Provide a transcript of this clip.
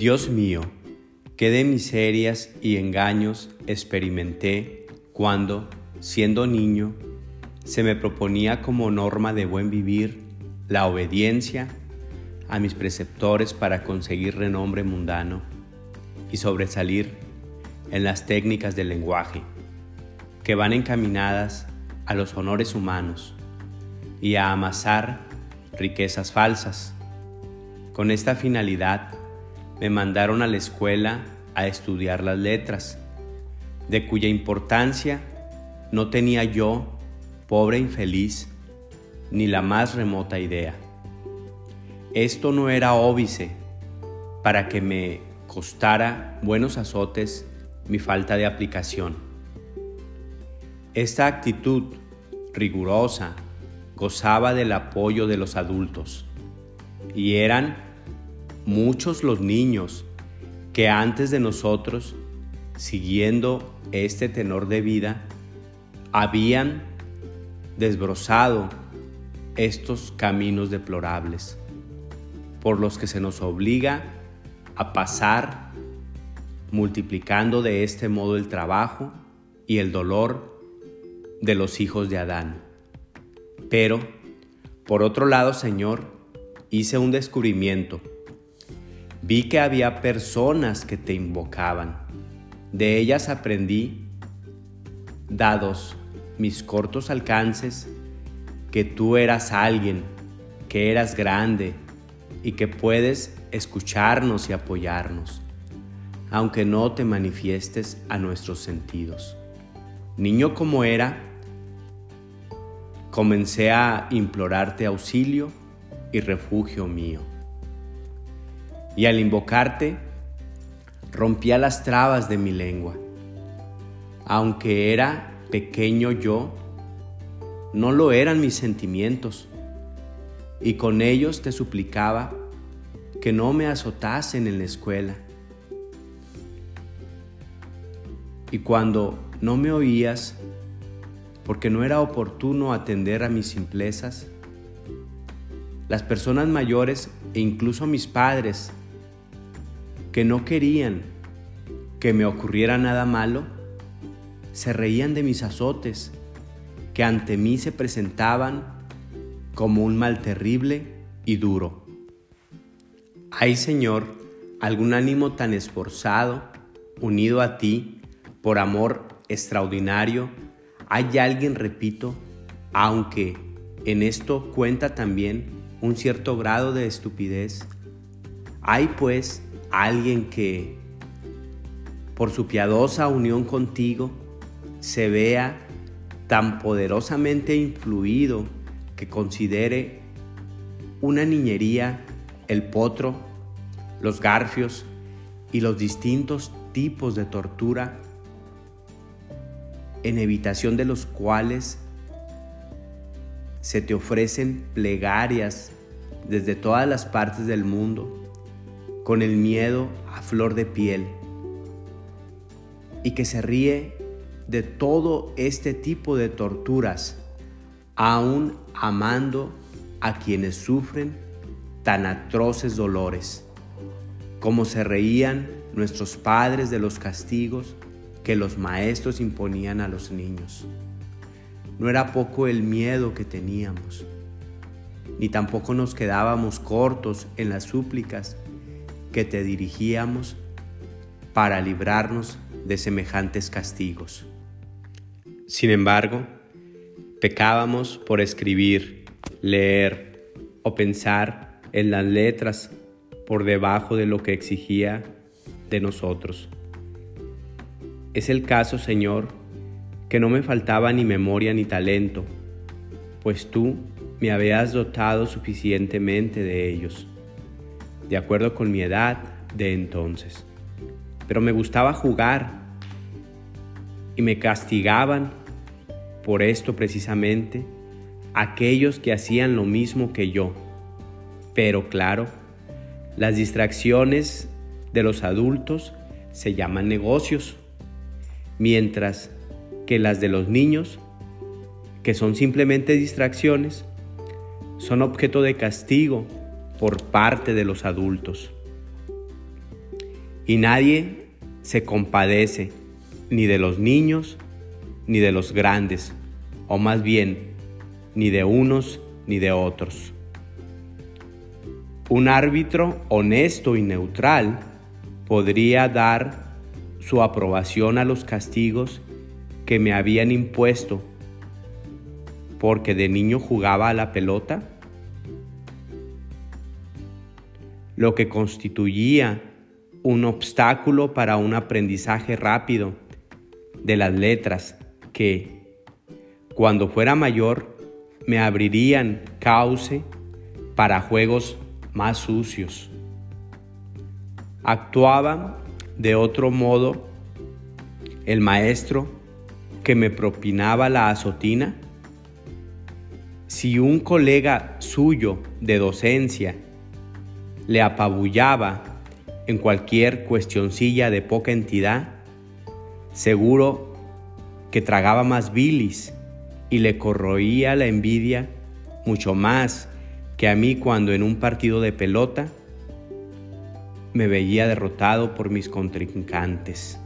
Dios mío, qué miserias y engaños experimenté cuando, siendo niño, se me proponía como norma de buen vivir la obediencia a mis preceptores para conseguir renombre mundano y sobresalir en las técnicas del lenguaje, que van encaminadas a los honores humanos y a amasar riquezas falsas. Con esta finalidad me mandaron a la escuela a estudiar las letras, de cuya importancia no tenía yo, pobre infeliz, ni la más remota idea. Esto no era óbice para que me costara buenos azotes mi falta de aplicación. Esta actitud rigurosa gozaba del apoyo de los adultos y eran muchos los niños que antes de nosotros, siguiendo este tenor de vida, habían desbrozado estos caminos deplorables por los que se nos obliga a pasar multiplicando de este modo el trabajo y el dolor de los hijos de Adán. Pero, por otro lado, Señor, hice un descubrimiento. Vi que había personas que te invocaban. De ellas aprendí, dados mis cortos alcances, que tú eras alguien, que eras grande y que puedes escucharnos y apoyarnos aunque no te manifiestes a nuestros sentidos. Niño como era, comencé a implorarte auxilio y refugio mío. Y al invocarte, rompía las trabas de mi lengua. Aunque era pequeño yo, no lo eran mis sentimientos, y con ellos te suplicaba que no me azotasen en la escuela Y cuando no me oías, porque no era oportuno atender a mis simplezas, las personas mayores e incluso mis padres, que no querían que me ocurriera nada malo, se reían de mis azotes, que ante mí se presentaban como un mal terrible y duro. Hay, Señor, algún ánimo tan esforzado, unido a ti, por amor extraordinario, hay alguien, repito, aunque en esto cuenta también un cierto grado de estupidez, hay pues alguien que por su piadosa unión contigo se vea tan poderosamente influido que considere una niñería el potro, los garfios y los distintos tipos de tortura en evitación de los cuales se te ofrecen plegarias desde todas las partes del mundo, con el miedo a flor de piel, y que se ríe de todo este tipo de torturas, aún amando a quienes sufren tan atroces dolores, como se reían nuestros padres de los castigos que los maestros imponían a los niños. No era poco el miedo que teníamos, ni tampoco nos quedábamos cortos en las súplicas que te dirigíamos para librarnos de semejantes castigos. Sin embargo, pecábamos por escribir, leer o pensar en las letras por debajo de lo que exigía de nosotros. Es el caso, Señor, que no me faltaba ni memoria ni talento, pues tú me habías dotado suficientemente de ellos, de acuerdo con mi edad de entonces. Pero me gustaba jugar y me castigaban por esto precisamente aquellos que hacían lo mismo que yo. Pero claro, las distracciones de los adultos se llaman negocios mientras que las de los niños, que son simplemente distracciones, son objeto de castigo por parte de los adultos. Y nadie se compadece ni de los niños ni de los grandes, o más bien, ni de unos ni de otros. Un árbitro honesto y neutral podría dar su aprobación a los castigos que me habían impuesto porque de niño jugaba a la pelota, lo que constituía un obstáculo para un aprendizaje rápido de las letras que, cuando fuera mayor, me abrirían cauce para juegos más sucios. Actuaba de otro modo el maestro que me propinaba la azotina. Si un colega suyo de docencia le apabullaba en cualquier cuestioncilla de poca entidad, seguro que tragaba más bilis y le corroía la envidia mucho más que a mí cuando en un partido de pelota me veía derrotado por mis contrincantes.